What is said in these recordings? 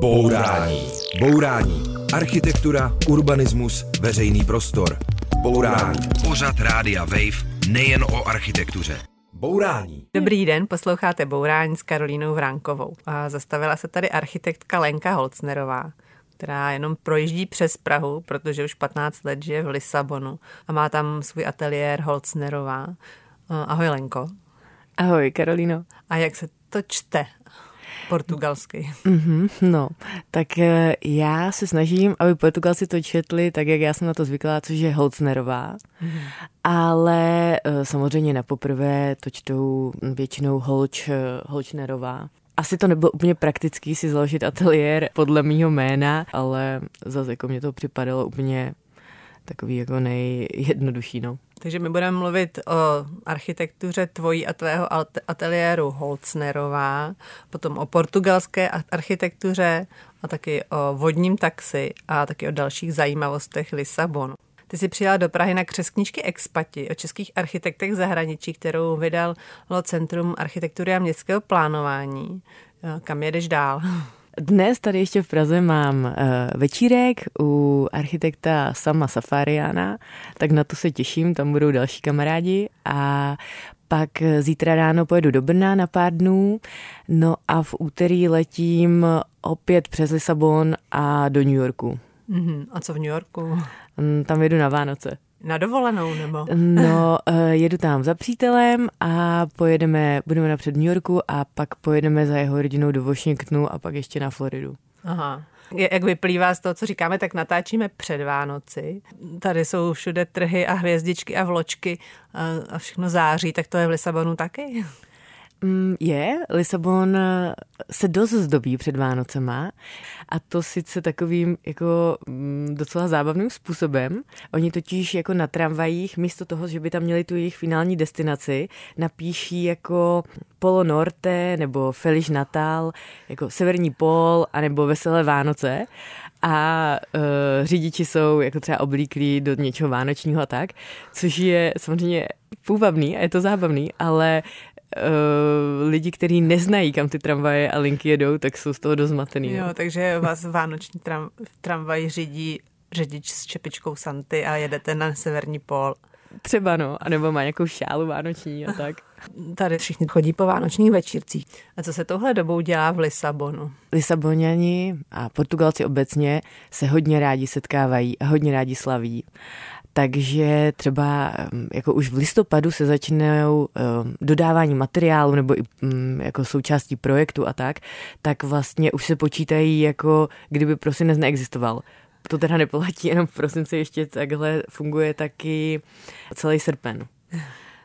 Bourání. Bourání. Architektura, urbanismus, veřejný prostor. Bourání. Pořad Rádia Wave nejen o architektuře. Bourání. Dobrý den, posloucháte Bourání s Karolínou Vránkovou. A zastavila se tady architektka Lenka Holcnerová, která jenom projíždí přes Prahu, protože už 15 let žije v Lisabonu a má tam svůj ateliér Holcnerová. Ahoj Lenko. Ahoj Karolino. A jak se to čte? Portugalsky. Mm-hmm, no, tak eh, já se snažím, aby Portugalci to četli tak, jak já jsem na to zvyklá, což je Holcnerová. Mm-hmm. Ale eh, samozřejmě na poprvé to čtou většinou Holč, eh, Holčnerová. Asi to nebylo úplně praktický si založit ateliér podle mýho jména, ale zase jako mě to připadalo úplně takový jako nejjednodušší, no. Takže my budeme mluvit o architektuře tvojí a tvého ateliéru Holcnerová, potom o portugalské architektuře a taky o vodním taxi a taky o dalších zajímavostech Lisabonu. Ty jsi přijela do Prahy na křeskničky Expati o českých architektech zahraničí, kterou vydalo Centrum architektury a městského plánování. Kam jedeš dál? Dnes tady ještě v Praze mám uh, večírek u architekta Sama Safariana, tak na to se těším, tam budou další kamarádi a pak zítra ráno pojedu do Brna na pár dnů, no a v úterý letím opět přes Lisabon a do New Yorku. Mm-hmm. A co v New Yorku? Mm, tam jedu na Vánoce. Na dovolenou nebo? No, eh, jedu tam za přítelem a pojedeme, budeme napřed New Yorku a pak pojedeme za jeho rodinou do Washingtonu a pak ještě na Floridu. Aha. Jak vyplývá z toho, co říkáme, tak natáčíme před Vánoci. Tady jsou všude trhy a hvězdičky a vločky a všechno září, tak to je v Lisabonu taky? Mm, je, Lisabon eh, se dost zdobí před Vánocema. A to sice takovým jako mm, docela zábavným způsobem. Oni totiž jako na tramvajích místo toho, že by tam měli tu jejich finální destinaci, napíší jako Polo Norte nebo Feliš Natal, jako Severní pol a nebo Veselé Vánoce. A uh, řidiči jsou jako třeba oblíklí do něčeho vánočního a tak, což je samozřejmě půvabný a je to zábavný, ale uh, lidi, kteří neznají, kam ty tramvaje a linky jedou, tak jsou z toho dost zmatený. Jo, no. takže vás vánoční tram, tramvaj řídí řidič s čepičkou Santy a jedete na severní pól. Třeba no, anebo má nějakou šálu vánoční a tak. Tady všichni chodí po vánočních večírcích. A co se tohle dobou dělá v Lisabonu? Lisaboniani a Portugalci obecně se hodně rádi setkávají a hodně rádi slaví. Takže třeba jako už v listopadu se začnou dodávání materiálu nebo i jako součástí projektu a tak, tak vlastně už se počítají jako kdyby prosinec neexistoval. To teda neplatí jenom v prosinci, ještě takhle funguje taky celý srpen.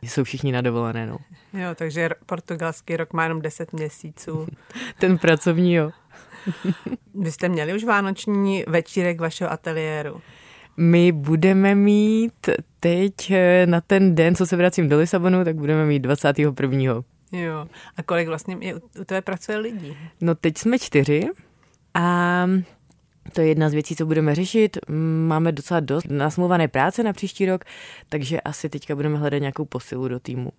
Jsou všichni na dovolené, no. Jo, takže portugalský rok má jenom 10 měsíců. Ten pracovní, jo. Vy jste měli už vánoční večírek vašeho ateliéru? My budeme mít teď eh, na ten den, co se vracím do Lisabonu, tak budeme mít 21. Jo. A kolik vlastně je, u tebe pracuje lidí? No teď jsme čtyři a to je jedna z věcí, co budeme řešit. Máme docela dost nasmluvané práce na příští rok, takže asi teďka budeme hledat nějakou posilu do týmu.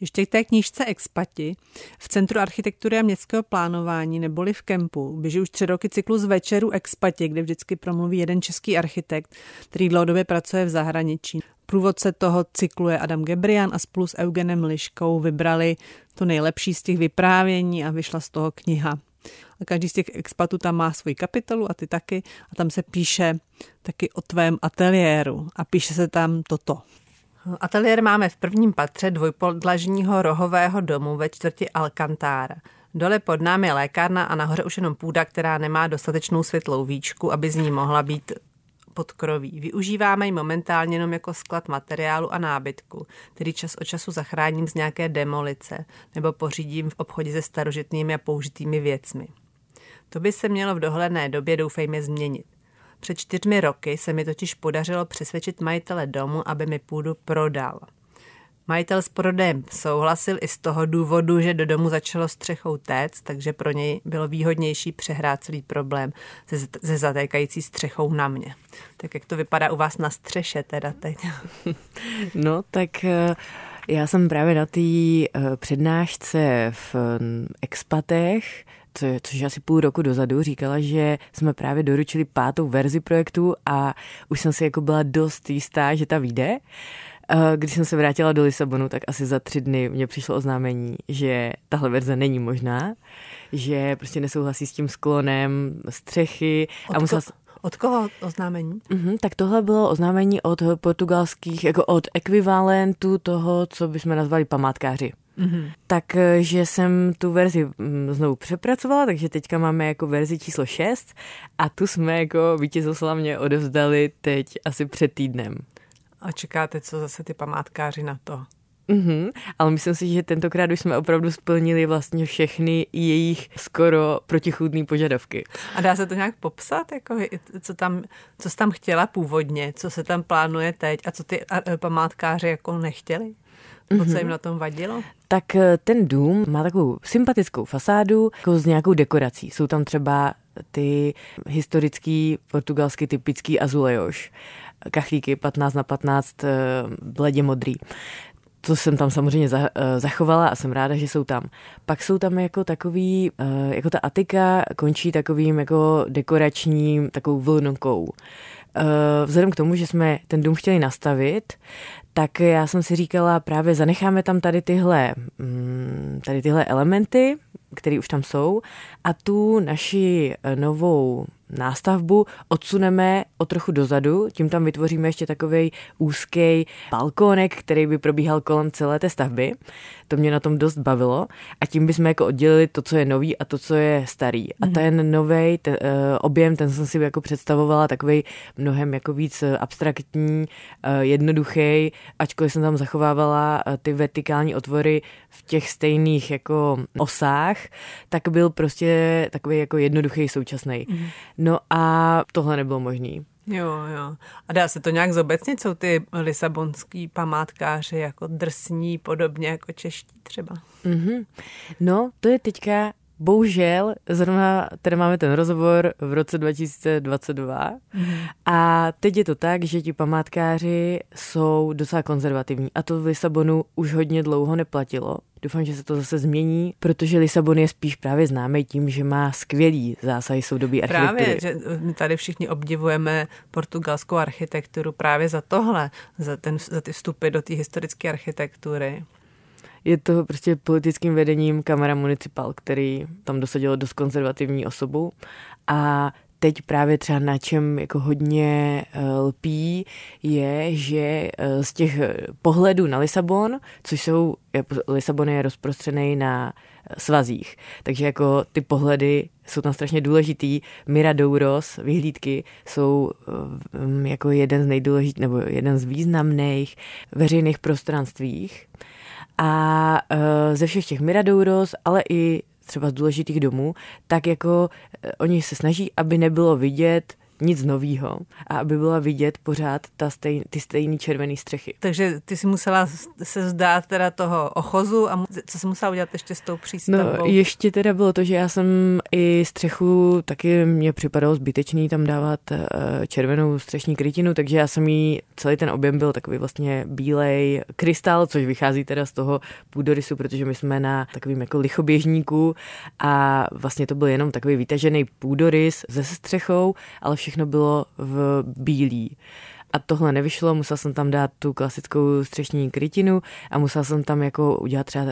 Ještě k té knížce Expati. V Centru architektury a městského plánování neboli v Kempu běží už tři roky cyklus večeru Expati, kde vždycky promluví jeden český architekt, který dlouhodobě pracuje v zahraničí. Průvodce toho cyklu je Adam Gebrian a spolu s Eugenem Liškou vybrali to nejlepší z těch vyprávění a vyšla z toho kniha. A každý z těch expatů tam má svoji kapitolu a ty taky. A tam se píše taky o tvém ateliéru. A píše se tam toto. Ateliér máme v prvním patře dvojpodlažního rohového domu ve čtvrti Alcantara. Dole pod námi je lékárna a nahoře už jenom půda, která nemá dostatečnou světlou výčku, aby z ní mohla být podkroví. Využíváme ji momentálně jenom jako sklad materiálu a nábytku, který čas od času zachráním z nějaké demolice nebo pořídím v obchodě se starožitnými a použitými věcmi. To by se mělo v dohledné době doufejme změnit. Před čtyřmi roky se mi totiž podařilo přesvědčit majitele domu, aby mi půdu prodal. Majitel s prodejem souhlasil i z toho důvodu, že do domu začalo střechou téct, takže pro něj bylo výhodnější přehrát celý problém se, se zatékající střechou na mě. Tak jak to vypadá u vás na střeše teda teď? No tak eh, já jsem právě na té eh, přednášce v mm, což je asi půl roku dozadu, říkala, že jsme právě doručili pátou verzi projektu a už jsem si jako byla dost jistá, že ta vyjde. Eh, když jsem se vrátila do Lisabonu, tak asi za tři dny mě přišlo oznámení, že tahle verze není možná, že prostě nesouhlasí s tím sklonem střechy. Od, a musela... od koho oznámení? Uh-huh, tak tohle bylo oznámení od portugalských, jako od ekvivalentu toho, co bychom nazvali památkáři. Mm-hmm. Takže jsem tu verzi mm, znovu přepracovala, takže teďka máme jako verzi číslo 6 a tu jsme jako vítězoslavně odevzdali teď asi před týdnem. A čekáte, co zase ty památkáři na to? Mm-hmm, ale myslím si, že tentokrát už jsme opravdu splnili vlastně všechny jejich skoro protichůdné požadavky. A dá se to nějak popsat, jako, co, tam, co jsi tam chtěla původně, co se tam plánuje teď a co ty památkáři jako nechtěli? Mm-hmm. Co jim mhm. na tom vadilo? Tak eh, ten dům má takovou sympatickou fasádu jako s nějakou dekorací. Jsou tam třeba ty historický portugalsky typický azulejos kachlíky 15 na 15 eh, bledě modrý. To jsem tam samozřejmě eh, zachovala a jsem ráda, že jsou tam. Pak jsou tam jako takový, jako ta atika končí takovým jako dekoračním, takovou vlnkou. Vzhledem k tomu, že jsme ten dům chtěli nastavit, tak já jsem si říkala, právě zanecháme tam tady tyhle, mm, tady tyhle elementy, které už tam jsou, a tu naši novou nástavbu odsuneme o trochu dozadu, tím tam vytvoříme ještě takový úzký balkónek, který by probíhal kolem celé té stavby. To mě na tom dost bavilo a tím bychom jako oddělili to, co je nový a to, co je starý. A mhm. ten nový ten, uh, objem, ten jsem si jako představovala takový mnohem jako víc eh, abstraktní, uh, jednoduchý, ačkoliv jsem tam zachovávala ty vertikální otvory v těch stejných jako osách, tak byl prostě takový jako jednoduchý současný. Mm. No a tohle nebylo možný. Jo, jo. A dá se to nějak zobecnit? Jsou ty lisabonský památkáři jako drsní, podobně jako čeští třeba? Mm-hmm. No, to je teďka Bohužel, zrovna tady máme ten rozhovor v roce 2022 mm. a teď je to tak, že ti památkáři jsou docela konzervativní a to v Lisabonu už hodně dlouho neplatilo. Doufám, že se to zase změní, protože Lisabon je spíš právě známý tím, že má skvělý zásahy soudobí architektury. Právě, že my tady všichni obdivujeme portugalskou architekturu právě za tohle, za, ten, za ty vstupy do té historické architektury je to prostě politickým vedením Kamera Municipal, který tam dosadil dost konzervativní osobu. A teď právě třeba na čem jako hodně eh, lpí, je, že eh, z těch pohledů na Lisabon, což jsou, Lisabon je rozprostřený na eh, svazích, takže jako ty pohledy jsou tam strašně důležitý. Miradouros, vyhlídky, jsou jako jeden z nejdůležitých, nebo jeden z významných veřejných prostranstvích a uh, ze všech těch Miradouros, ale i třeba z důležitých domů, tak jako uh, oni se snaží, aby nebylo vidět nic novýho a aby byla vidět pořád ta stej, ty stejné červené střechy. Takže ty si musela se zdát teda toho ochozu a co jsi musela udělat ještě s tou přístavbou? No ještě teda bylo to, že já jsem i střechu, taky mě připadalo zbytečný tam dávat eh, červenou střešní krytinu, takže já jsem jí, celý ten objem byl takový vlastně bílej krystal, což vychází teda z toho půdorysu, protože my jsme na takovým jako lichoběžníku a vlastně to byl jenom takový vytažený půdorys se střechou, ale všechno bylo v bílý. A tohle nevyšlo, musel jsem tam dát tu klasickou střešní krytinu a musel jsem tam jako udělat třeba uh,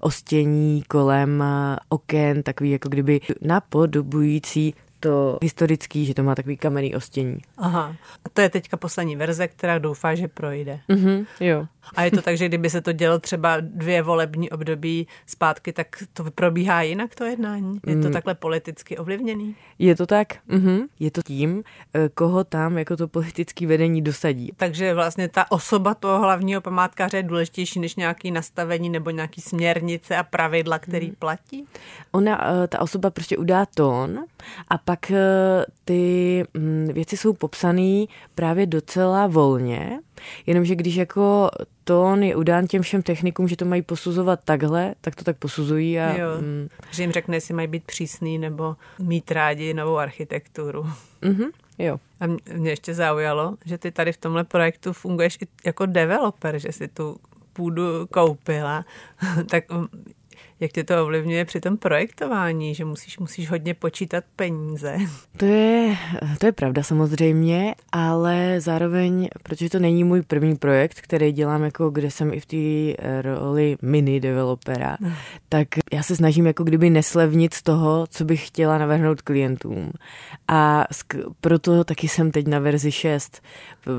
ostění kolem uh, oken, takový jako kdyby napodobující to historický, že to má takový kamenný ostění. Aha. A to je teďka poslední verze, která doufá, že projde. Mm-hmm, jo. A je to tak, že kdyby se to dělo třeba dvě volební období zpátky, tak to probíhá jinak to jednání? Je to mm. takhle politicky ovlivněný? Je to tak. Mm-hmm. Je to tím, eh, koho tam jako to politické vedení dosadí. Takže vlastně ta osoba toho hlavního památkáře je důležitější než nějaký nastavení nebo nějaký směrnice a pravidla, který mm. platí? Ona, eh, ta osoba prostě udá tón a pak eh, ty mm, věci jsou popsané právě docela volně, jenomže když jako tón je udán těm všem technikům, že to mají posuzovat takhle, tak to tak posuzují. A, jo, mm. že jim řekne, jestli mají být přísný nebo mít rádi novou architekturu. Mm-hmm, jo. A mě ještě zaujalo, že ty tady v tomhle projektu funguješ i jako developer, že si tu půdu koupila. tak Jak tě to ovlivňuje při tom projektování, že musíš, musíš hodně počítat peníze? To je, to je pravda samozřejmě, ale zároveň, protože to není můj první projekt, který dělám, jako kde jsem i v té roli mini developera, no. tak já se snažím jako kdyby neslevnit z toho, co bych chtěla navrhnout klientům. A proto taky jsem teď na verzi 6.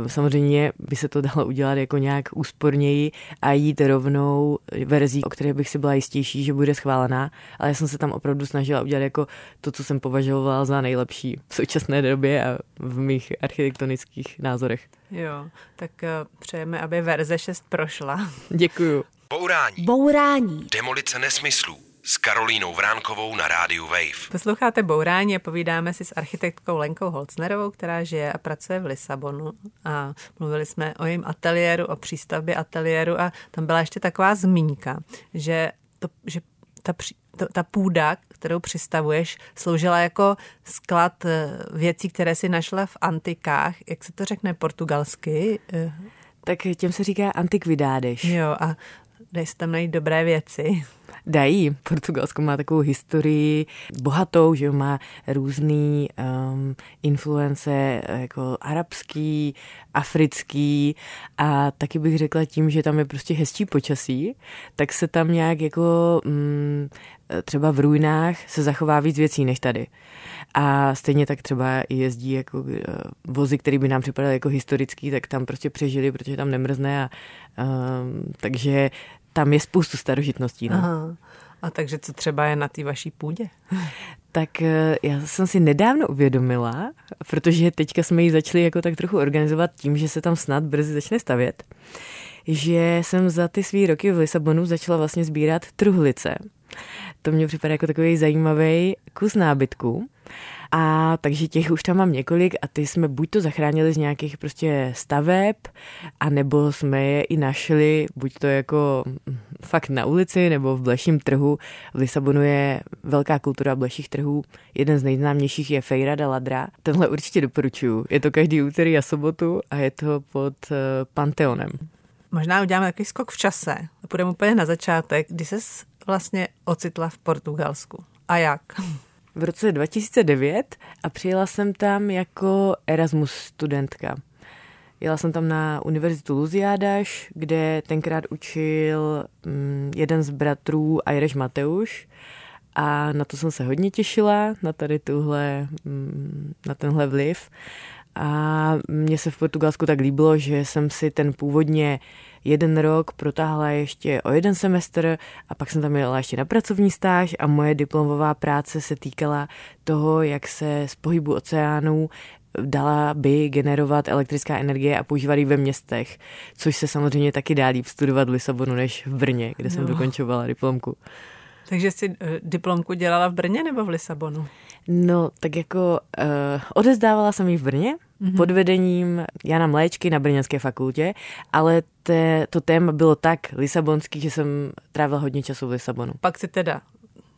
Samozřejmě by se to dalo udělat jako nějak úsporněji a jít rovnou verzí, o které bych si byla jistější, že bude schválená, ale já jsem se tam opravdu snažila udělat jako to, co jsem považovala za nejlepší v současné době a v mých architektonických názorech. Jo, tak uh, přejeme, aby verze 6 prošla. Děkuju. Bourání. Bourání. Demolice nesmyslů s Karolínou Vránkovou na rádiu Wave. Posloucháte Bourání a povídáme si s architektkou Lenkou Holcnerovou, která žije a pracuje v Lisabonu. A mluvili jsme o jejím ateliéru, o přístavbě ateliéru a tam byla ještě taková zmínka, že, to, že ta, to, ta půda, kterou přistavuješ, sloužila jako sklad eh, věcí, které si našla v antikách. Jak se to řekne portugalsky? Eh, tak těm se říká antikvidádes. Jo, a dají se tam najít dobré věci. Dají. Portugalsko má takovou historii bohatou, že má různý um, influence jako arabský, africký a taky bych řekla tím, že tam je prostě hezčí počasí, tak se tam nějak jako um, třeba v ruinách se zachová víc věcí než tady. A stejně tak třeba jezdí jako uh, vozy, které by nám připadaly jako historický, tak tam prostě přežili, protože tam nemrzne a um, takže tam je spoustu starožitností. No. Aha. A takže co třeba je na té vaší půdě? Tak eh, já jsem si nedávno uvědomila, protože teďka jsme ji začali jako tak trochu organizovat tím, že se tam snad brzy začne stavět, že jsem za ty svý roky v Lisabonu začala vlastně sbírat truhlice. To mě připadá jako takový zajímavý kus nábytku. A takže těch už tam mám několik a ty jsme buď to zachránili z nějakých prostě staveb, anebo jsme je i našli, buď to jako fakt na ulici nebo v bleším trhu. V Lisabonu je velká kultura bleších trhů. Jeden z nejznámějších je Feira de Ladra. Tenhle určitě doporučuju. Je to každý úterý a sobotu a je to pod uh, Panteonem. Možná uděláme takový skok v čase. Půjdeme úplně na začátek, kdy se vlastně ocitla v Portugalsku. A jak? V roce 2009 a přijela jsem tam jako Erasmus studentka. Jela jsem tam na univerzitu Luziádaš, kde tenkrát učil mm, jeden z bratrů Irish Mateuš a na to jsem se hodně těšila, na tady tuhle, mm, na tenhle vliv. A mně se v Portugalsku tak líbilo, že jsem si ten původně jeden rok protáhla ještě o jeden semestr a pak jsem tam jela ještě na pracovní stáž a moje diplomová práce se týkala toho, jak se z pohybu oceánů dala by generovat elektrická energie a používat ji ve městech, což se samozřejmě taky dá líp studovat v Lisabonu než v Brně, kde jsem no. dokončovala diplomku. Takže jsi uh, diplomku dělala v Brně nebo v Lisabonu? No, tak jako uh, odezdávala jsem ji v Brně mm-hmm. pod vedením Jana Mléčky na Brněnské fakultě, ale te, to téma bylo tak lisabonský, že jsem trávila hodně času v Lisabonu. Pak si teda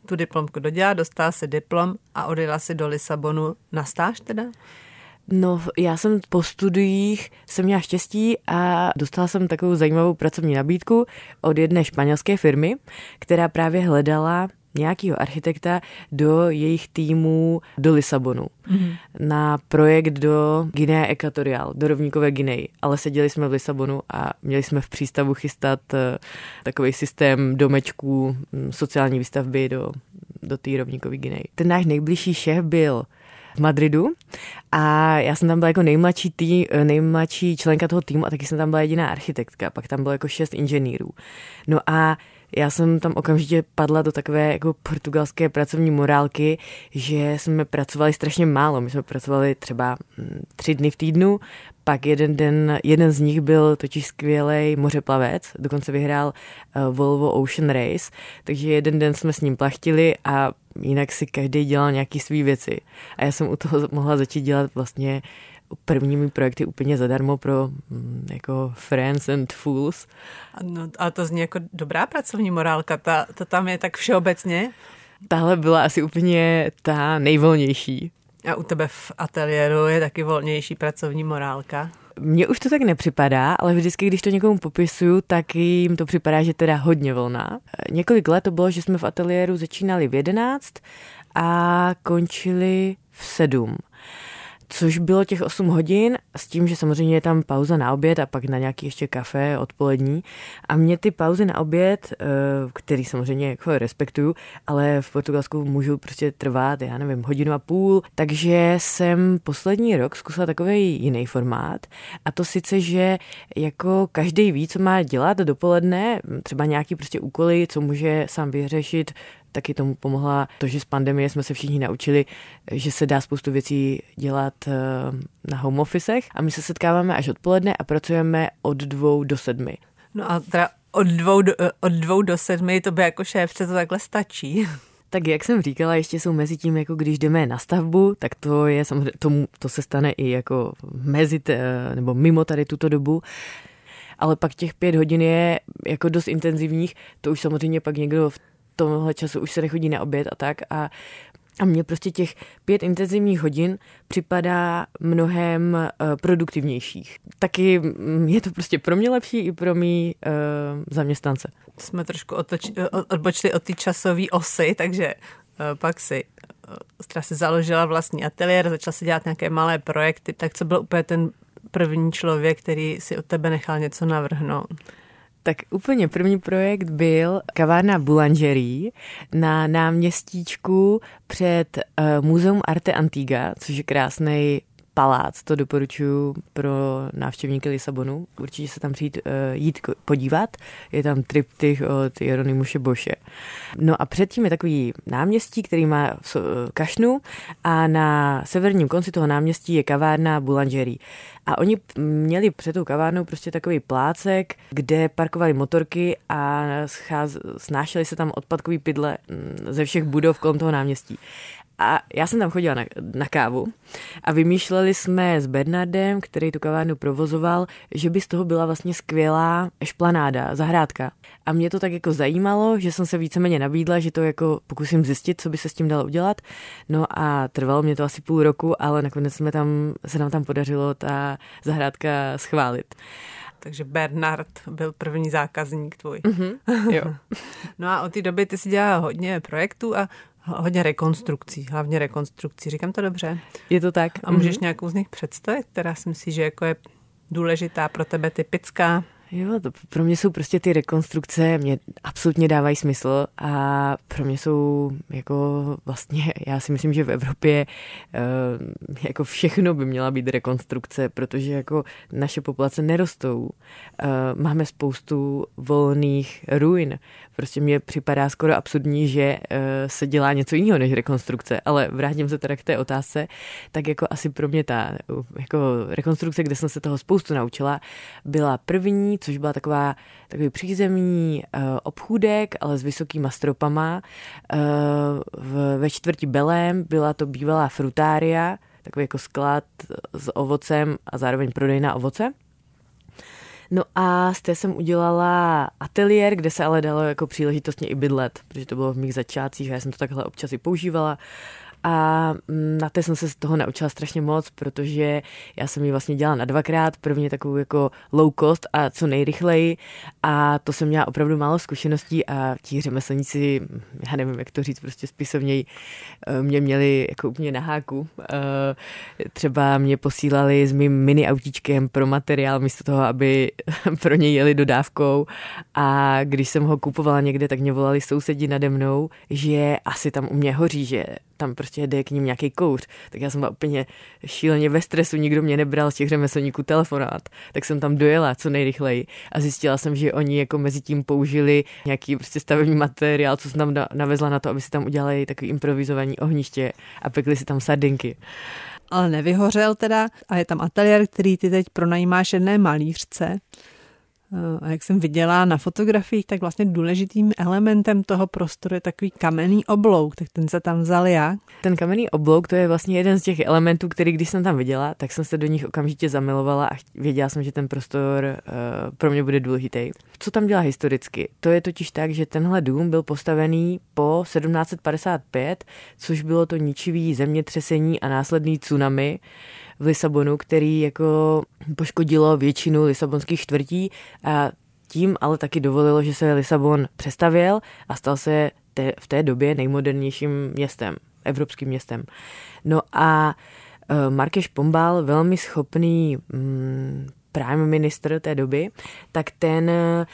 tu diplomku dodělala, dostala si diplom a odjela si do Lisabonu na stáž teda? No, já jsem po studiích jsem měla štěstí a dostala jsem takovou zajímavou pracovní nabídku od jedné španělské firmy, která právě hledala nějakého architekta do jejich týmů do Lisabonu mm-hmm. na projekt do Guinea Equatorial, do rovníkové Guinei. Ale seděli jsme v Lisabonu a měli jsme v přístavu chystat eh, takový systém domečků hm, sociální výstavby do, do té rovníkové Guinei. Ten náš nejbližší šéf byl v Madridu a já jsem tam byla jako nejmladší, tý, nejmladší členka toho týmu a taky jsem tam byla jediná architektka, pak tam bylo jako šest inženýrů. No a já jsem tam okamžitě padla do takové jako portugalské pracovní morálky, že jsme pracovali strašně málo. My jsme pracovali třeba hm, tři dny v týdnu, pak jeden den, jeden z nich byl totiž skvělý mořeplavec, dokonce vyhrál uh, Volvo Ocean Race, takže jeden den jsme s ním plachtili a jinak si každý dělal nějaký svý věci. A já jsem u toho mohla začít dělat vlastně prvními projekty úplně zadarmo pro mm, jako friends and fools. No, a to zní jako dobrá pracovní morálka, ta, to tam je tak všeobecně? Tahle byla asi úplně ta nejvolnější. A u tebe v ateliéru je taky volnější pracovní morálka? Mně už to tak nepřipadá, ale vždycky, když to někomu popisuju, tak jim to připadá, že teda hodně volná. Několik let to bylo, že jsme v ateliéru začínali v 11 a končili v 7 což bylo těch 8 hodin s tím, že samozřejmě je tam pauza na oběd a pak na nějaký ještě kafe odpolední. A mě ty pauzy na oběd, eh, který samozřejmě jako respektuju, ale v Portugalsku můžou prostě trvat, já nevím, hodinu a půl. Takže jsem poslední rok zkusila takový jiný formát. A to sice, že jako každý ví, co má dělat dopoledne, třeba nějaký prostě úkoly, co může sám vyřešit taky tomu pomohla to, že z pandemie jsme se všichni naučili, že se dá spoustu věcí dělat eh, na home officech a my se setkáváme až odpoledne a pracujeme od dvou do sedmi. No a teda od dvou do, eh, od dvou do sedmi to by jako šéfce to takhle stačí. Tak jak jsem říkala, ještě jsou mezi tím, jako když jdeme na stavbu, tak to je samozřejmě, tomu, to se stane i jako mezi, t, nebo mimo tady tuto dobu, ale pak těch pět hodin je jako dost intenzivních, to už samozřejmě pak někdo v tohle času už se nechodí na oběd a tak a a mně prostě těch pět intenzivních hodin připadá mnohem uh, produktivnějších. Taky mm, je to prostě pro mě lepší i pro mý uh, zaměstnance. Jsme trošku otoč, odbočili od té časové osy, takže uh, pak si uh, si založila vlastní ateliér, začala si dělat nějaké malé projekty, tak co byl úplně ten první člověk, který si od tebe nechal něco navrhnout? Tak úplně první projekt byl kavárna Boulangerie na náměstíčku před uh, Muzeum Arte Antiga, což je krásný palác, to doporučuji pro návštěvníky Lisabonu. Určitě se tam přijít uh, jít podívat. Je tam triptych od Jeronymuše Boše. No a předtím je takový náměstí, který má uh, kašnu a na severním konci toho náměstí je kavárna Boulangerie. A oni měli před tou kavárnou prostě takový plácek, kde parkovali motorky a scház, snášeli se tam odpadkový pydle mm, ze všech budov kolem toho náměstí. A já jsem tam chodila na, na kávu a vymýšleli jsme s Bernardem, který tu kavárnu provozoval, že by z toho byla vlastně skvělá šplanáda, zahrádka. A mě to tak jako zajímalo, že jsem se víceméně nabídla, že to jako pokusím zjistit, co by se s tím dalo udělat. No a trvalo mě to asi půl roku, ale nakonec jsme tam, se nám tam podařilo ta zahrádka schválit. Takže Bernard byl první zákazník tvůj. Mm-hmm, jo. no a od té doby ty si dělala hodně projektů a hodně rekonstrukcí, hlavně rekonstrukcí. Říkám to dobře? Je to tak. A můžeš mm-hmm. nějakou z nich představit, která si myslíš, že jako je důležitá pro tebe, typická? Jo, to pro mě jsou prostě ty rekonstrukce, mě absolutně dávají smysl a pro mě jsou jako vlastně, já si myslím, že v Evropě eh, jako všechno by měla být rekonstrukce, protože jako naše populace nerostou. Eh, máme spoustu volných ruin. Prostě mně připadá skoro absurdní, že eh, se dělá něco jiného než rekonstrukce, ale vrátím se teda k té otázce, tak jako asi pro mě ta jako rekonstrukce, kde jsem se toho spoustu naučila, byla první což byla taková takový přízemní uh, obchůdek, ale s vysokýma stropama. V, ve čtvrti Belém byla to bývalá frutária, takový jako sklad s ovocem a zároveň prodejná ovoce. No a z té jsem udělala ateliér, kde se ale dalo jako příležitostně i bydlet, protože to bylo v mých začátcích a já jsem to takhle občas i používala a mm, na té jsem se z toho naučila strašně moc, protože já jsem ji vlastně dělala na dvakrát, prvně takovou jako low cost a co nejrychleji. A to jsem měla opravdu málo zkušeností a ti řemeslníci, já nevím, jak to říct, prostě spisovněji eh, mě měli jako úplně na háku. Eh, třeba mě posílali s mým mini autíčkem pro materiál místo toho, aby pro ně jeli dodávkou. A když jsem ho kupovala někde, tak mě volali sousedi nade mnou, že asi tam u mě hoří, že tam prostě jede k ním nějaký kouř. Tak já jsem byla úplně šíleně ve stresu, nikdo mě nebral z těch řemeslníků telefonát. Tak jsem tam dojela co nejrychleji a zjistila jsem, že oni jako mezi tím použili nějaký prostě stavební materiál, co jsem tam navezla na to, aby si tam udělali takový improvizovaný ohniště a pekli si tam sardinky ale nevyhořel teda a je tam ateliér, který ty teď pronajímáš jedné malířce. Eh, a jak jsem viděla na fotografiích, tak vlastně důležitým elementem toho prostoru je takový kamenný oblouk, tak ten se tam vzal jak? Ten kamenný oblouk, to je vlastně jeden z těch elementů, který když jsem tam viděla, tak jsem se do nich okamžitě zamilovala a věděla jsem, že ten prostor uh, pro mě bude důležitý. Co tam dělá historicky? To je totiž tak, že tenhle dům byl postavený po 1755, což bylo to ničivý zemětřesení a následný tsunami, v Lisabonu, který jako poškodilo většinu lisabonských čtvrtí a tím ale taky dovolilo, že se Lisabon přestavěl a stal se te, v té době nejmodernějším městem, evropským městem. No a uh, Markeš Pombal, velmi schopný mm, prime minister té doby, tak ten uh,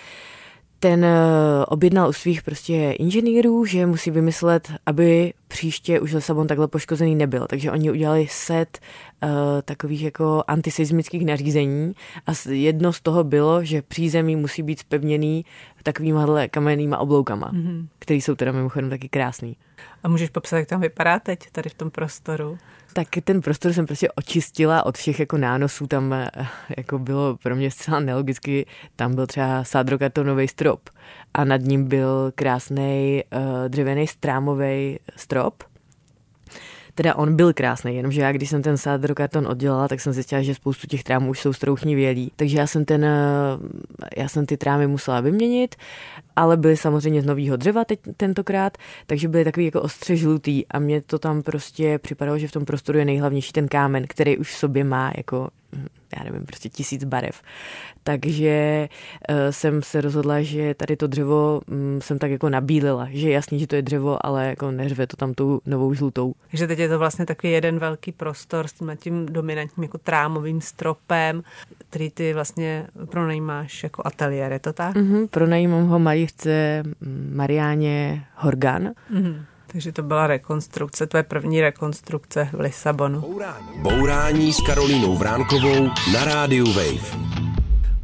ten eh, objednal u svých prostě inženýrů, že musí vymyslet, aby příště už Lisabon takhle poškozený nebyl. Takže oni udělali set uh, takových jako antiseismických nařízení a jedno z toho bylo, že přízemí musí být spevněný takovýmhle kamennýma obloukama, mm-hmm. který jsou teda mimochodem taky krásný. A můžeš popsat, jak tam vypadá teď, tady v tom prostoru? Tak ten prostor jsem prostě očistila od všech jako nánosů, tam eh, jako bylo pro mě zcela nelogicky, tam byl třeba sádrokartonový strop a nad ním byl krásný uh, dřevěný strámový strop, Teda on byl krásný, jenomže já, když jsem ten sádrokarton oddělala, tak jsem zjistila, že spoustu těch trámů už jsou strouchnivělí. Takže já jsem, ten, eh, já jsem ty trámy musela vyměnit, ale byly samozřejmě z nového dřeva teď, tentokrát, takže byly takový jako ostře žlutý a mě to tam prostě připadalo, že v tom prostoru je nejhlavnější ten kámen, který už v sobě má jako já nevím, prostě tisíc barev. Takže uh, jsem se rozhodla, že tady to dřevo um, jsem tak jako nabílila, že je jasný, že to je dřevo, ale jako neřve to tam tou novou žlutou. Takže teď je to vlastně takový jeden velký prostor s tím, tím dominantním jako trámovým stropem, který ty vlastně pronajímáš jako ateliér, je to tak? Mm-hmm, pronajímám ho malířce Mariáně Horgan. Mm-hmm. Takže to byla rekonstrukce, tvoje první rekonstrukce v Lisabonu. Bourání, Bourání s Karolínou Vránkovou na rádiu Wave.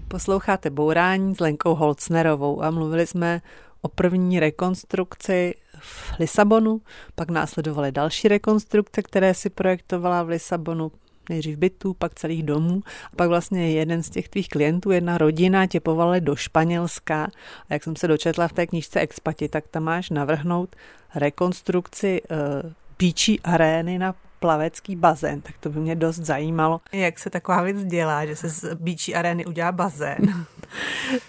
Posloucháte Bourání s Lenkou Holcnerovou a mluvili jsme o první rekonstrukci v Lisabonu, pak následovaly další rekonstrukce, které si projektovala v Lisabonu, nejdřív bytů, pak celých domů. A pak vlastně jeden z těch tvých klientů, jedna rodina tě povolali do Španělska. A jak jsem se dočetla v té knižce Expati, tak tam máš navrhnout rekonstrukci uh, píčí arény na plavecký bazén, tak to by mě dost zajímalo. Jak se taková věc dělá, že se z bíčí arény udělá bazén?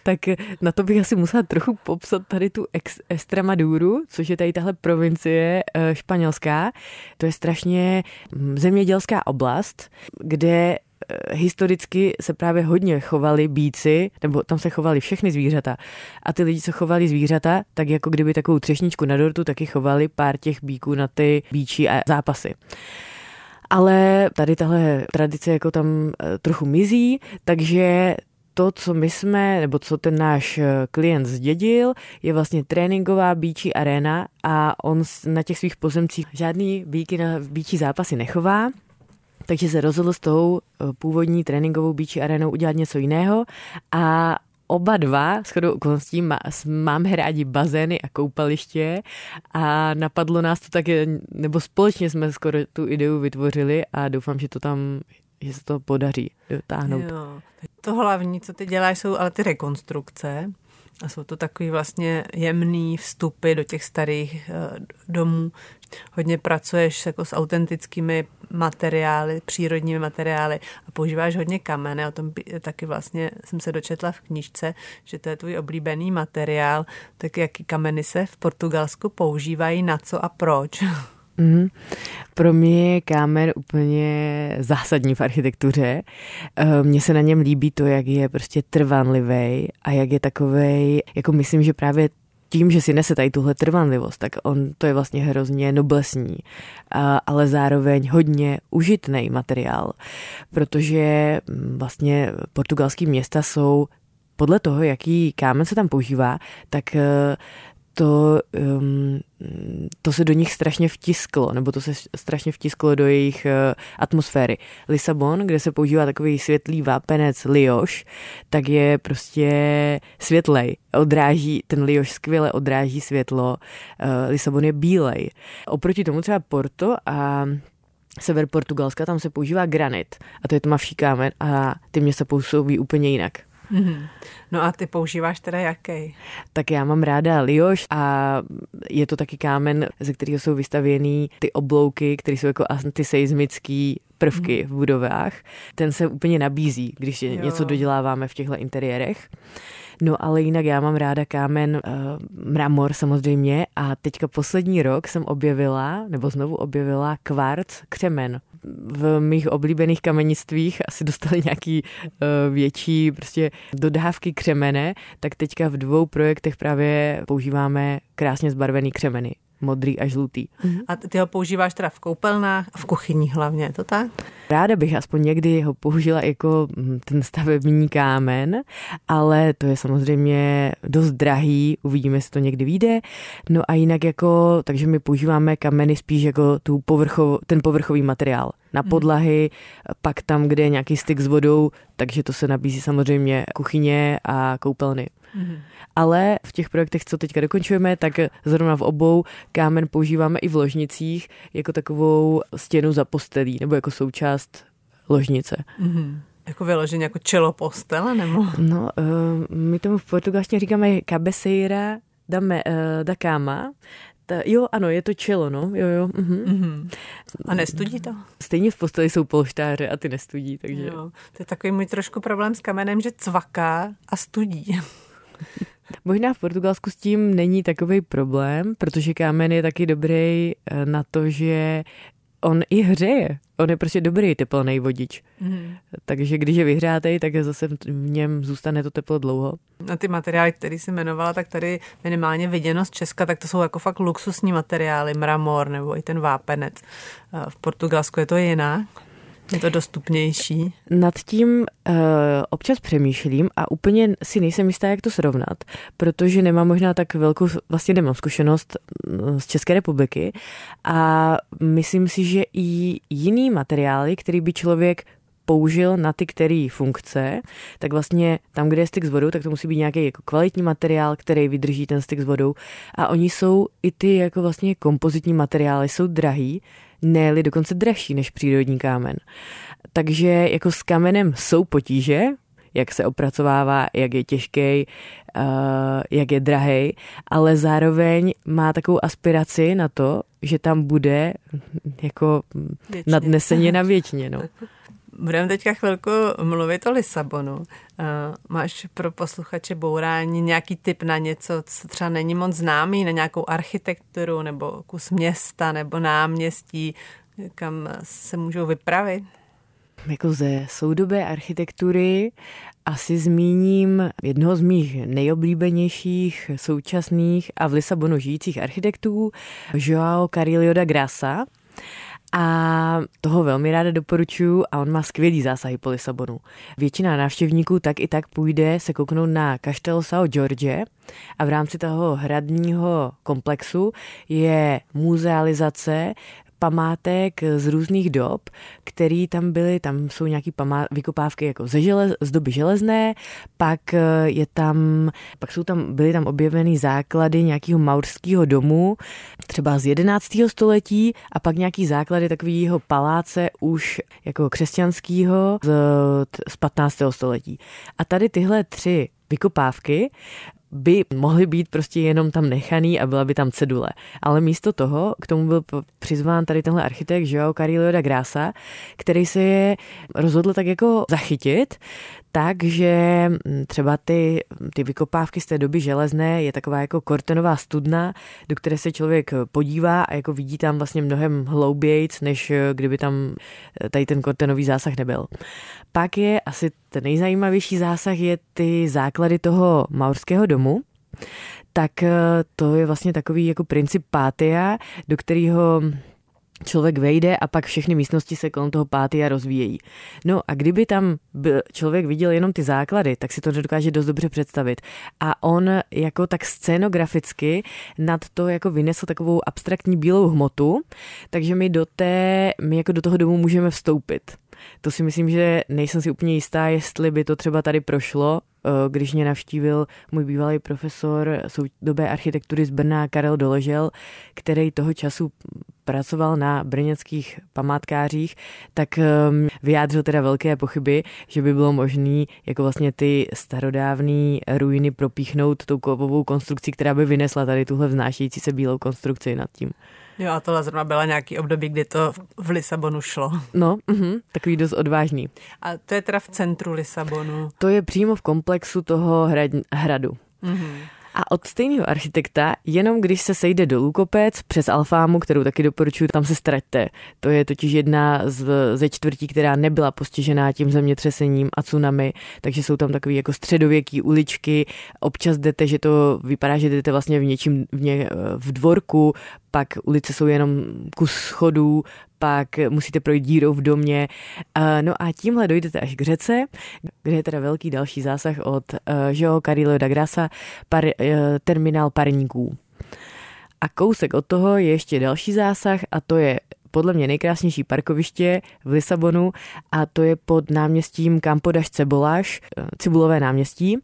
tak na to bych asi musela trochu popsat tady tu ex- Extremaduru, což je tady tahle provincie e, španělská. To je strašně mm, zemědělská oblast, kde Eh, historicky se právě hodně chovali bíci, nebo tam se chovali všechny zvířata. A ty lidi, co chovali zvířata, tak jako kdyby takovou třešničku na dortu, taky chovali pár těch bíků na ty bíčí a zápasy. Ale tady tahle tradice jako tam eh, trochu mizí, takže to, co my jsme, nebo co ten náš eh, klient zdědil, je vlastně tréninková bíčí arena a on na těch svých pozemcích žádný bíky na bíčí zápasy nechová, takže se rozhodl s tou eh, původní tréninkovou bíči arenou udělat něco jiného a oba dva, shodou okolností, má, máme rádi bazény a koupaliště a napadlo nás to tak, nebo společně jsme skoro tu ideu vytvořili a doufám, že to tam že se to podaří dotáhnout. Jo. To hlavní, co ty děláš, jsou ale ty rekonstrukce. A jsou to takový vlastně jemný vstupy do těch starých eh, domů. Hodně pracuješ jako s autentickými materiály, přírodními materiály a používáš hodně kamene. O tom taky vlastně jsem se dočetla v knižce, že to je tvůj oblíbený materiál. Tak jaký kameny se v Portugalsku používají, na co a proč? Mm. Pro mě je kámen úplně zásadní v architektuře. Eh, mně se na něm líbí to, jak je prostě trvanlivý a jak je takovej, jako myslím, že právě tím, že si nese tady tuhle trvanlivost, tak on to je vlastně hrozně noblesní, ale zároveň hodně užitný materiál, protože mm, vlastně portugalský města jsou podle toho, jaký kámen se tam používá, tak eh, to, um, to se do nich strašně vtisklo, nebo to se strašně vtisklo do jejich uh, atmosféry. Lisabon, kde se používá takový světlý vápenec Lioš, tak je prostě světlej. Odráží, ten Lioš skvěle odráží světlo. Uh, Lisabon je bílej. Oproti tomu třeba Porto a sever Portugalska, tam se používá granit a to je tmavší kámen a ty města působí úplně jinak. Mm-hmm. No a ty používáš teda jaký? Tak já mám ráda lioš a je to taky kámen, ze kterého jsou vystavěný ty oblouky, které jsou jako antiseismický prvky mm. v budovách. Ten se úplně nabízí, když jo. něco doděláváme v těchto interiérech. No ale jinak já mám ráda kámen, uh, mramor samozřejmě a teďka poslední rok jsem objevila, nebo znovu objevila kvarc křemen. V mých oblíbených kamenictvích asi dostali nějaký uh, větší prostě dodávky křemene, tak teďka v dvou projektech právě používáme krásně zbarvený křemeny modrý a žlutý. Mhm. A ty ho používáš teda v koupelnách a v kuchyni hlavně, je to tak? Ráda bych aspoň někdy ho použila jako hm, ten stavební kámen, ale to je samozřejmě dost drahý, uvidíme, jestli to někdy vyjde. No a jinak jako, takže my používáme kameny spíš jako tu povrchov, ten povrchový materiál na mhm. podlahy, hmm. pak tam, kde je nějaký styk s vodou, takže to se nabízí samozřejmě kuchyně a koupelny. Hmm. Ale v těch projektech, co teďka dokončujeme, tak zrovna v obou kámen používáme i v ložnicích jako takovou stěnu za postelí, nebo jako součást ložnice. Hmm. Jako vyloženě jako čelo postele, nebo? No, uh, my tomu v portugalštině říkáme cabeceira da, me, uh, da cama, ta, jo, ano, je to čelo, no, jo, jo. Uh-huh. Uh-huh. A nestudí to? Stejně v posteli jsou polštáře a ty nestudí, takže... Jo, to je takový můj trošku problém s kamenem, že cvaká a studí. Možná v Portugalsku s tím není takový problém, protože kámen je taky dobrý eh, na to, že on i hřeje. On je prostě dobrý teplný vodič. Mm. Takže když je vyhřátej, tak zase v něm zůstane to teplo dlouho. Na ty materiály, které jsi jmenovala, tak tady minimálně viděno z Česka, tak to jsou jako fakt luxusní materiály, mramor nebo i ten vápenec. V Portugalsku je to jinak. Je to dostupnější? Nad tím uh, občas přemýšlím a úplně si nejsem jistá, jak to srovnat, protože nemám možná tak velkou, vlastně nemám zkušenost z České republiky a myslím si, že i jiný materiály, který by člověk použil na ty který funkce, tak vlastně tam, kde je styk s vodou, tak to musí být nějaký jako kvalitní materiál, který vydrží ten styk s vodou. A oni jsou i ty jako vlastně kompozitní materiály, jsou drahý, ne dokonce dražší než přírodní kámen. Takže jako s kamenem jsou potíže, jak se opracovává, jak je těžký, uh, jak je drahý, ale zároveň má takovou aspiraci na to, že tam bude jako věčně. nadneseně na věčně. No. Budeme teďka chvilku mluvit o Lisabonu. Uh, máš pro posluchače bourání nějaký tip na něco, co třeba není moc známý, na nějakou architekturu nebo kus města nebo náměstí, kam se můžou vypravit? Jako ze soudobé architektury asi zmíním jednoho z mých nejoblíbenějších současných a v Lisabonu žijících architektů, Joao Carillo da Grassa a toho velmi ráda doporučuji a on má skvělý zásahy po Lisabonu. Většina návštěvníků tak i tak půjde se kouknout na Castel São Jorge a v rámci toho hradního komplexu je muzealizace památek z různých dob, které tam byly, tam jsou nějaké pamá- vykopávky jako ze želez, z doby železné, pak eh, je tam, pak jsou tam, byly tam objeveny základy nějakého maurského domu, třeba z 11. století a pak nějaký základy takového paláce už jako křesťanského z, z 15. století. A tady tyhle tři vykopávky by mohly být prostě jenom tam nechaný a byla by tam cedule. Ale místo toho k tomu byl přizván tady tenhle architekt Joao Carillo da Grasa, který se je rozhodl tak jako zachytit, takže mm, třeba ty, ty vykopávky z té doby železné je taková jako kortenová studna, do které se člověk podívá a jako vidí tam vlastně mnohem hloubějc, než kdyby tam tady ten kortenový zásah nebyl. Pak je asi ten nejzajímavější zásah je ty základy toho maurského domu, tak eh, to je vlastně takový jako princip pátia, do kterého člověk vejde a pak všechny místnosti se kolem toho pátia rozvíjejí. No a kdyby tam člověk viděl jenom ty základy, tak si to dokáže dost dobře představit. A on jako tak scénograficky nad to jako vynesl takovou abstraktní bílou hmotu, takže my do té, my jako do toho domu můžeme vstoupit. To si myslím, že nejsem si úplně jistá, jestli by to třeba tady prošlo, eh, když mě navštívil můj bývalý profesor soudobé architektury z Brna Karel Doležel, který toho času pracoval na brněnských památkářích, tak ehm, vyjádřil teda velké pochyby, že by bylo možné jako vlastně ty starodávné ruiny propíchnout tou kovovou konstrukcí, která by vynesla tady tuhle vznášející se bílou konstrukci nad tím. Jo, a tohle zrovna byla nějaký období, kdy to v Lisabonu šlo. No, uh-huh, takový dost odvážný. A to je teda v centru Lisabonu. To je přímo v komplexu toho hradu. Uh-huh. A od stejného architekta, jenom když se sejde do Lukopec přes Alfámu, kterou taky doporučuji, tam se ztraťte. To je totiž jedna z, ze čtvrtí, která nebyla postižená tím zemětřesením a tsunami, takže jsou tam takové jako středověké uličky. Občas jdete, že to vypadá, že jdete vlastně v něčím v, ně, v dvorku, pak ulice jsou jenom kus schodů, pak musíte projít dírou v domě. No a tímhle dojdete až k řece, kde je teda velký další zásah od Joe Carillo da Grasa, par, eh, terminál parníků. A kousek od toho je ještě další zásah a to je podle mě nejkrásnější parkoviště v Lisabonu a to je pod náměstím Campo das Cebolas, eh, Cibulové náměstí.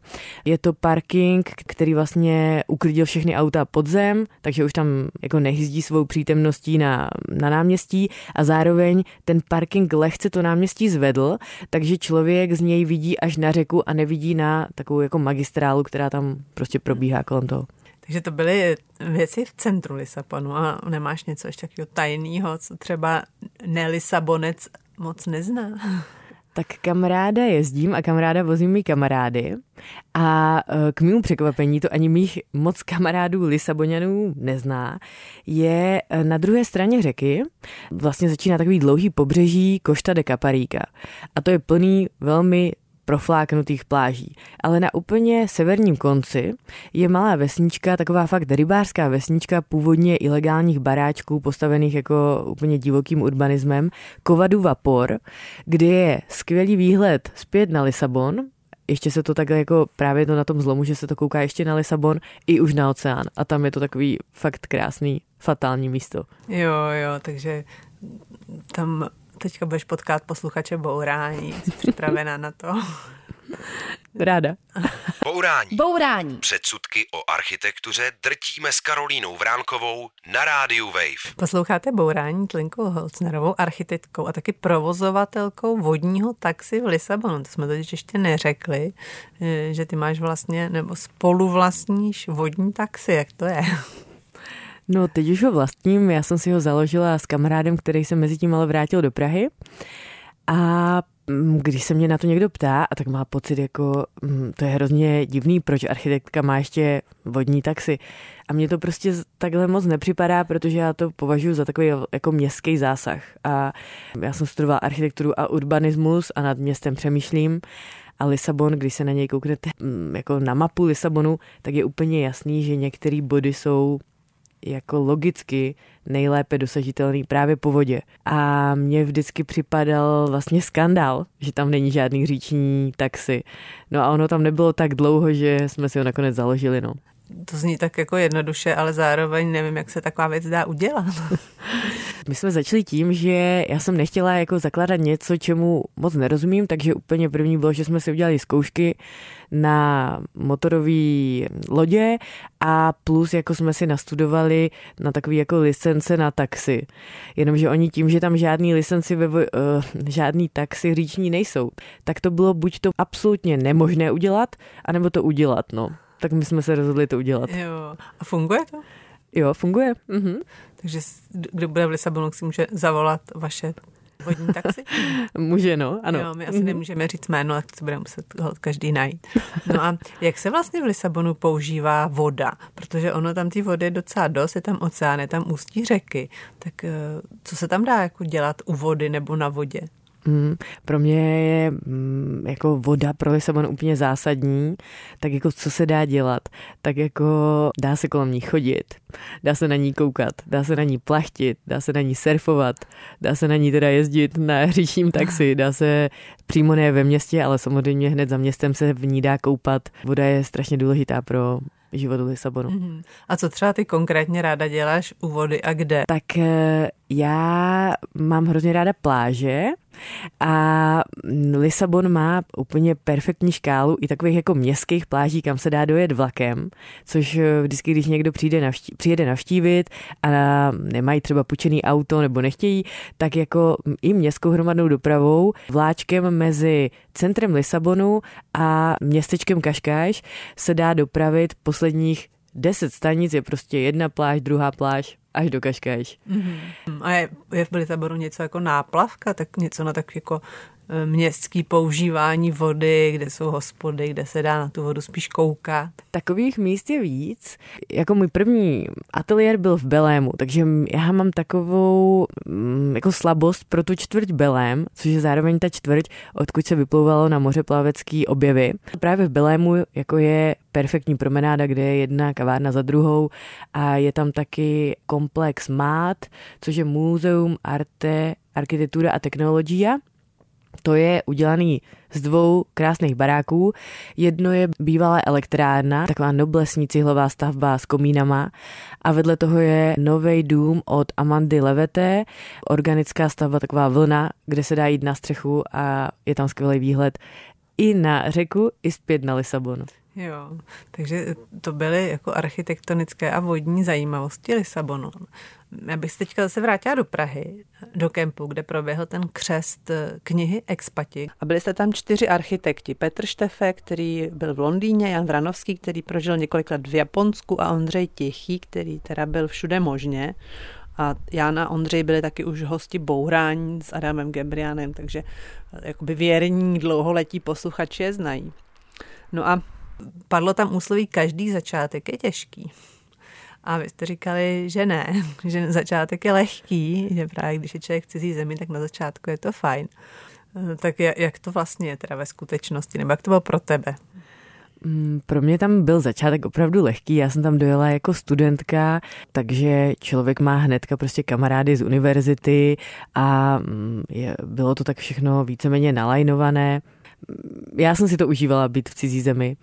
Je to parking, který vlastně uklidil všechny auta pod zem, takže už tam jako nehyzdí svou přítomností na, na náměstí a zároveň ten parking lehce to náměstí zvedl, takže člověk z něj vidí až na řeku a nevidí na takovou jako magistrálu, která tam prostě probíhá kolem toho. Takže to byly věci v centru Lisabonu a nemáš něco ještě takového tajného, co třeba nelisabonec moc nezná? Tak kamaráda jezdím a kamaráda vozím mý kamarády a e, k mému překvapení to ani mých moc kamarádů Lisabonianů nezná, je e, na druhé straně řeky, vlastně začíná takový dlouhý pobřeží Košta de Caparíka a to je plný velmi profláknutých pláží. Ale na úplně severním konci je malá vesnička, taková fakt rybářská vesnička původně ilegálních baráčků postavených jako úplně divokým urbanismem, Kovadu Vapor, kde je skvělý výhled zpět na Lisabon, ještě se to takhle jako právě to na tom zlomu, že se to kouká ještě na Lisabon i už na oceán a tam je to takový fakt krásný, fatální místo. Jo, jo, takže tam teďka budeš potkat posluchače Bourání. Jsi připravená na to? Ráda. Bourání. Bourání. Předsudky o architektuře drtíme s Karolínou Vránkovou na rádiu Wave. Posloucháte Bourání Tlinkou Holcnerovou, architektkou a taky provozovatelkou vodního taxi v Lisabonu. To jsme totiž ještě neřekli, eh, že ty máš vlastně, nebo spoluvlastníš vodní taxi. Jak to je? No, teď už ho vlastním, já jsem si ho založila s kamarádem, který se mezi tím ale vrátil do Prahy. A mm, když se mě na to někdo ptá, a tak má pocit, jako mm, to je hrozně divný, proč architektka má ještě vodní taxi. A mně to prostě takhle moc nepřipadá, protože já to považuji za takový jako městský zásah. A já jsem studovala architekturu a urbanismus a nad městem přemýšlím. A Lisabon, když se na něj kouknete mm, jako na mapu Lisabonu, tak je úplně jasný, že některé body jsou jako logicky nejlépe dosažitelný právě po vodě. A mně vždycky připadal vlastně skandál, že tam není žádný říční taxi. No a ono tam nebylo tak dlouho, že jsme si ho nakonec založili, no. To zní tak jako jednoduše, ale zároveň nevím, jak se taková věc dá udělat. My jsme začali tím, že já jsem nechtěla jako zakládat něco, čemu moc nerozumím, takže úplně první bylo, že jsme si udělali zkoušky na motorové lodě a plus jako jsme si nastudovali na takový jako licence na taxi. Jenomže oni tím, že tam žádný licenci ve, uh, žádný taxi říční nejsou, tak to bylo buď to absolutně nemožné udělat, anebo to udělat, no tak my jsme se rozhodli to udělat. Jo. A funguje to? Jo, funguje. Mhm. Takže kdo bude v Lisabonu, si může zavolat vaše vodní taxi? Může, no, ano. Jo, my asi mm-hmm. nemůžeme říct jméno, tak to bude muset každý najít. No a jak se vlastně v Lisabonu používá voda? Protože ono tam ty vody je docela dost, je tam oceán, je tam ústí řeky. Tak eh, co se tam dá jako dělat u vody nebo na vodě? Mm, pro mě je mm, jako voda pro Lisabon úplně zásadní, tak jako co se dá dělat, tak jako dá se kolem ní chodit, dá se na ní koukat, dá se na ní plachtit, dá se na ní surfovat, dá se na ní teda jezdit na říčním taxi, dá se přímo ne ve městě, ale samozřejmě hned za městem se v ní dá koupat. Voda je strašně důležitá pro životu Lisabonu. Mm-hmm. A co třeba ty konkrétně ráda děláš u vody a kde? Tak eh, já mám hrozně ráda pláže a Lisabon má úplně perfektní škálu i takových jako městských pláží, kam se dá dojet vlakem, což eh, vždycky, když někdo přijde navští, přijede navštívit a nemají třeba půjčený auto nebo nechtějí, tak jako i městskou hromadnou dopravou vláčkem mezi centrem Lisabonu a městečkem Kaškáš se dá dopravit posledních deset stanic je prostě jedna pláž, druhá pláž až do Kaškáš. Mm-hmm. A je, je v Litaboru něco jako náplavka, tak něco na tak jako městský používání vody, kde jsou hospody, kde se dá na tu vodu spíš koukat. Takových míst je víc. Jako můj první ateliér byl v Belému, takže já mám takovou mm, jako slabost pro tu čtvrť Belém, což je zároveň ta čtvrť, odkud se vyplouvalo na moře plavecký objevy. Právě v Belému jako je perfektní promenáda, kde je jedna kavárna za druhou a je tam taky komplex MÁT, což je Muzeum Arte, Architektura a Technologia to je udělaný z dvou krásných baráků. Jedno je bývalá elektrárna, taková noblesní cihlová stavba s komínama a vedle toho je nový dům od Amandy Leveté, organická stavba, taková vlna, kde se dá jít na střechu a je tam skvělý výhled i na řeku, i zpět na Lisabon. Jo, takže to byly jako architektonické a vodní zajímavosti Lisabonu. Já bych se teďka zase vrátila do Prahy, do kempu, kde proběhl ten křest knihy Expati. A byli jste tam čtyři architekti. Petr Štefe, který byl v Londýně, Jan Vranovský, který prožil několik let v Japonsku a Ondřej Tichý, který teda byl všude možně. A Jana a Ondřej byli taky už hosti Bourání s Adamem Gebrianem, takže jakoby věrní dlouholetí posluchači je znají. No a Padlo tam úsloví, každý začátek je těžký. A vy jste říkali, že ne, že začátek je lehký, že právě když je člověk v cizí zemi, tak na začátku je to fajn. Tak jak to vlastně je teda ve skutečnosti, nebo jak to bylo pro tebe? Mm, pro mě tam byl začátek opravdu lehký, já jsem tam dojela jako studentka, takže člověk má hnedka prostě kamarády z univerzity a mm, je, bylo to tak všechno víceméně nalajnované já jsem si to užívala být v cizí zemi.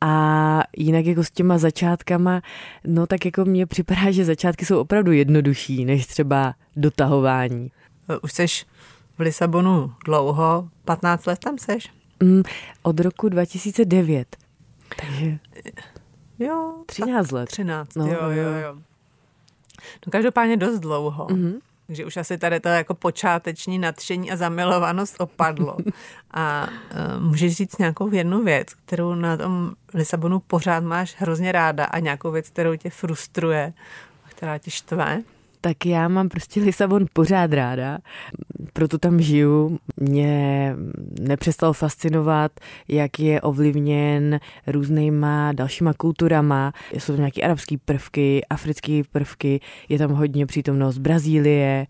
A jinak jako s těma začátkama, no tak jako mně připadá, že začátky jsou opravdu jednodušší, než třeba dotahování. Už seš v Lisabonu dlouho, 15 let tam seš? Mm, od roku 2009. Takže jo, 13 let. 13, no, jo, jo, jo. No každopádně dost dlouho. Mm-hmm. Takže už asi tady to jako počáteční nadšení a zamilovanost opadlo. A uh, můžeš říct nějakou jednu věc, kterou na tom Lisabonu pořád máš hrozně ráda a nějakou věc, kterou tě frustruje, která tě štve? Tak já mám prostě Lisabon pořád ráda, proto tam žiju. Mě nepřestal fascinovat, jak je ovlivněn různýma dalšíma kulturama. Jsou tam nějaké arabské prvky, africké prvky, je tam hodně přítomnost Brazílie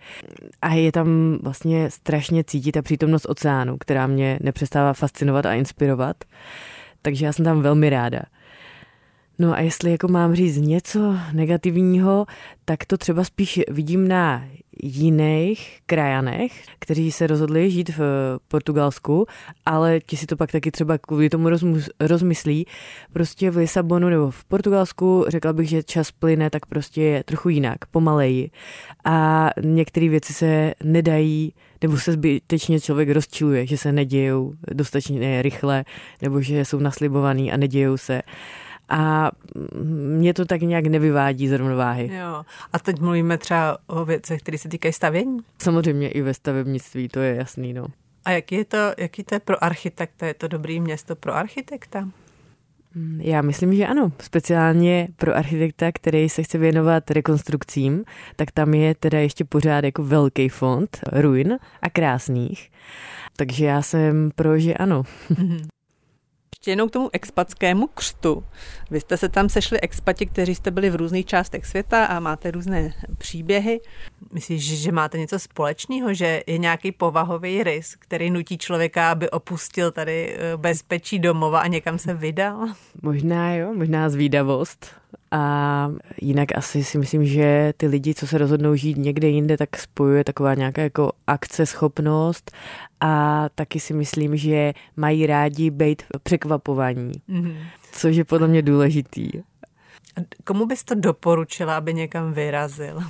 a je tam vlastně strašně cítit ta přítomnost oceánu, která mě nepřestává fascinovat a inspirovat. Takže já jsem tam velmi ráda. No a jestli jako mám říct něco negativního, tak to třeba spíš vidím na jiných krajanech, kteří se rozhodli žít v Portugalsku, ale ti si to pak taky třeba kvůli tomu rozmyslí. Prostě v Lisabonu nebo v Portugalsku řekla bych, že čas plyne tak prostě je trochu jinak, pomaleji. A některé věci se nedají nebo se zbytečně člověk rozčiluje, že se nedějou dostatečně rychle, nebo že jsou naslibovaný a nedějou se a mě to tak nějak nevyvádí z rovnováhy. Jo. A teď mluvíme třeba o věcech, které se týkají stavění? Samozřejmě i ve stavebnictví, to je jasný. No. A jaký je to, jaký to je pro architekta? Je to dobrý město pro architekta? Mm, já myslím, že ano. Speciálně pro architekta, který se chce věnovat rekonstrukcím, tak tam je teda ještě pořád jako velký fond ruin a krásných. Takže já jsem pro, že ano. Mhm. Ještě jenom k tomu expatskému křtu. Vy jste se tam sešli expati, kteří jste byli v různých částech světa a máte různé příběhy. Myslíš, že máte něco společného, že je nějaký povahový rys, který nutí člověka, aby opustil tady eh, bezpečí domova a někam se vydal? Možná jo, možná zvídavost. A jinak asi si myslím, že ty lidi, co se rozhodnou žít někde jinde, tak spojuje taková nějaká jako akceschopnost a taky si myslím, že mají rádi být překvapovaní, mm-hmm. což je podle mě důležitý. Komu bys to doporučila, aby někam vyrazil?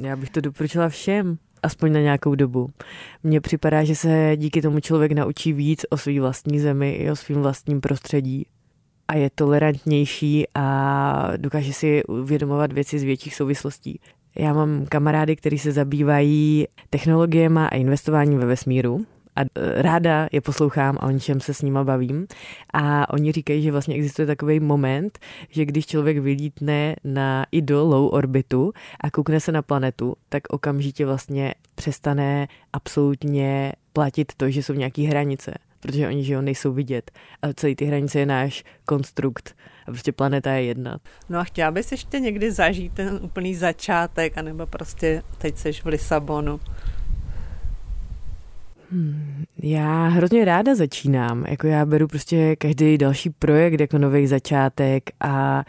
Já bych to doporučila všem aspoň na nějakou dobu. Mně připadá, že se díky tomu člověk naučí víc o své vlastní zemi i o svém vlastním prostředí a je tolerantnější a dokáže si uvědomovat věci z větších souvislostí. Já mám kamarády, kteří se zabývají technologiemi a investováním ve vesmíru a e, ráda je poslouchám a o něčem se s nima bavím. A oni říkají, že vlastně existuje takový moment, že když člověk vylítne na i do low orbitu a koukne se na planetu, tak okamžitě vlastně přestane absolutně platit to, že jsou nějaké hranice protože oni, že jo, nejsou vidět. A celý ty hranice je náš konstrukt. A prostě planeta je jedna. No a chtěla bys ještě někdy zažít ten úplný začátek, anebo prostě teď seš v Lisabonu? Hmm, já hrozně ráda začínám. Jako já beru prostě každý další projekt jako nový začátek a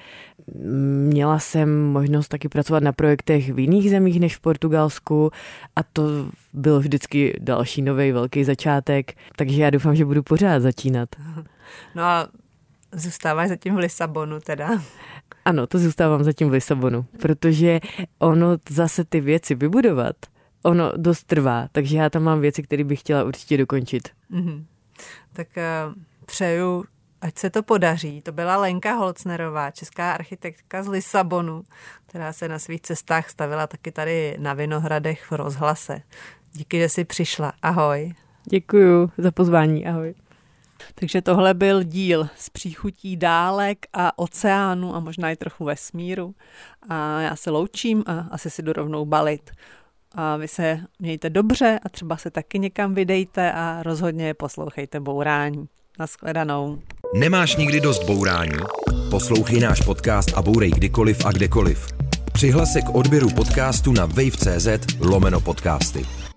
měla jsem možnost taky pracovat na projektech v jiných zemích než v Portugalsku a to byl vždycky další nový velký začátek, takže já doufám, že budu pořád začínat. No a zůstáváš zatím v Lisabonu teda? Ano, to zůstávám zatím v Lisabonu, protože ono zase ty věci vybudovat, ono dost trvá, takže já tam mám věci, které bych chtěla určitě dokončit. Mm-hmm. Tak uh, přeju ať se to podaří. To byla Lenka Holcnerová, česká architektka z Lisabonu, která se na svých cestách stavila taky tady na Vinohradech v rozhlase. Díky, že jsi přišla. Ahoj. Děkuji za pozvání. Ahoj. Takže tohle byl díl z příchutí dálek a oceánu a možná i trochu vesmíru. A já se loučím a asi si jdu rovnou balit. A vy se mějte dobře a třeba se taky někam vydejte a rozhodně poslouchejte bourání. Naschledanou. Nemáš nikdy dost bourání? Poslouchej náš podcast a bourej kdykoliv a kdekoliv. Přihlas se k odběru podcastu na wave.cz lomeno podcasty.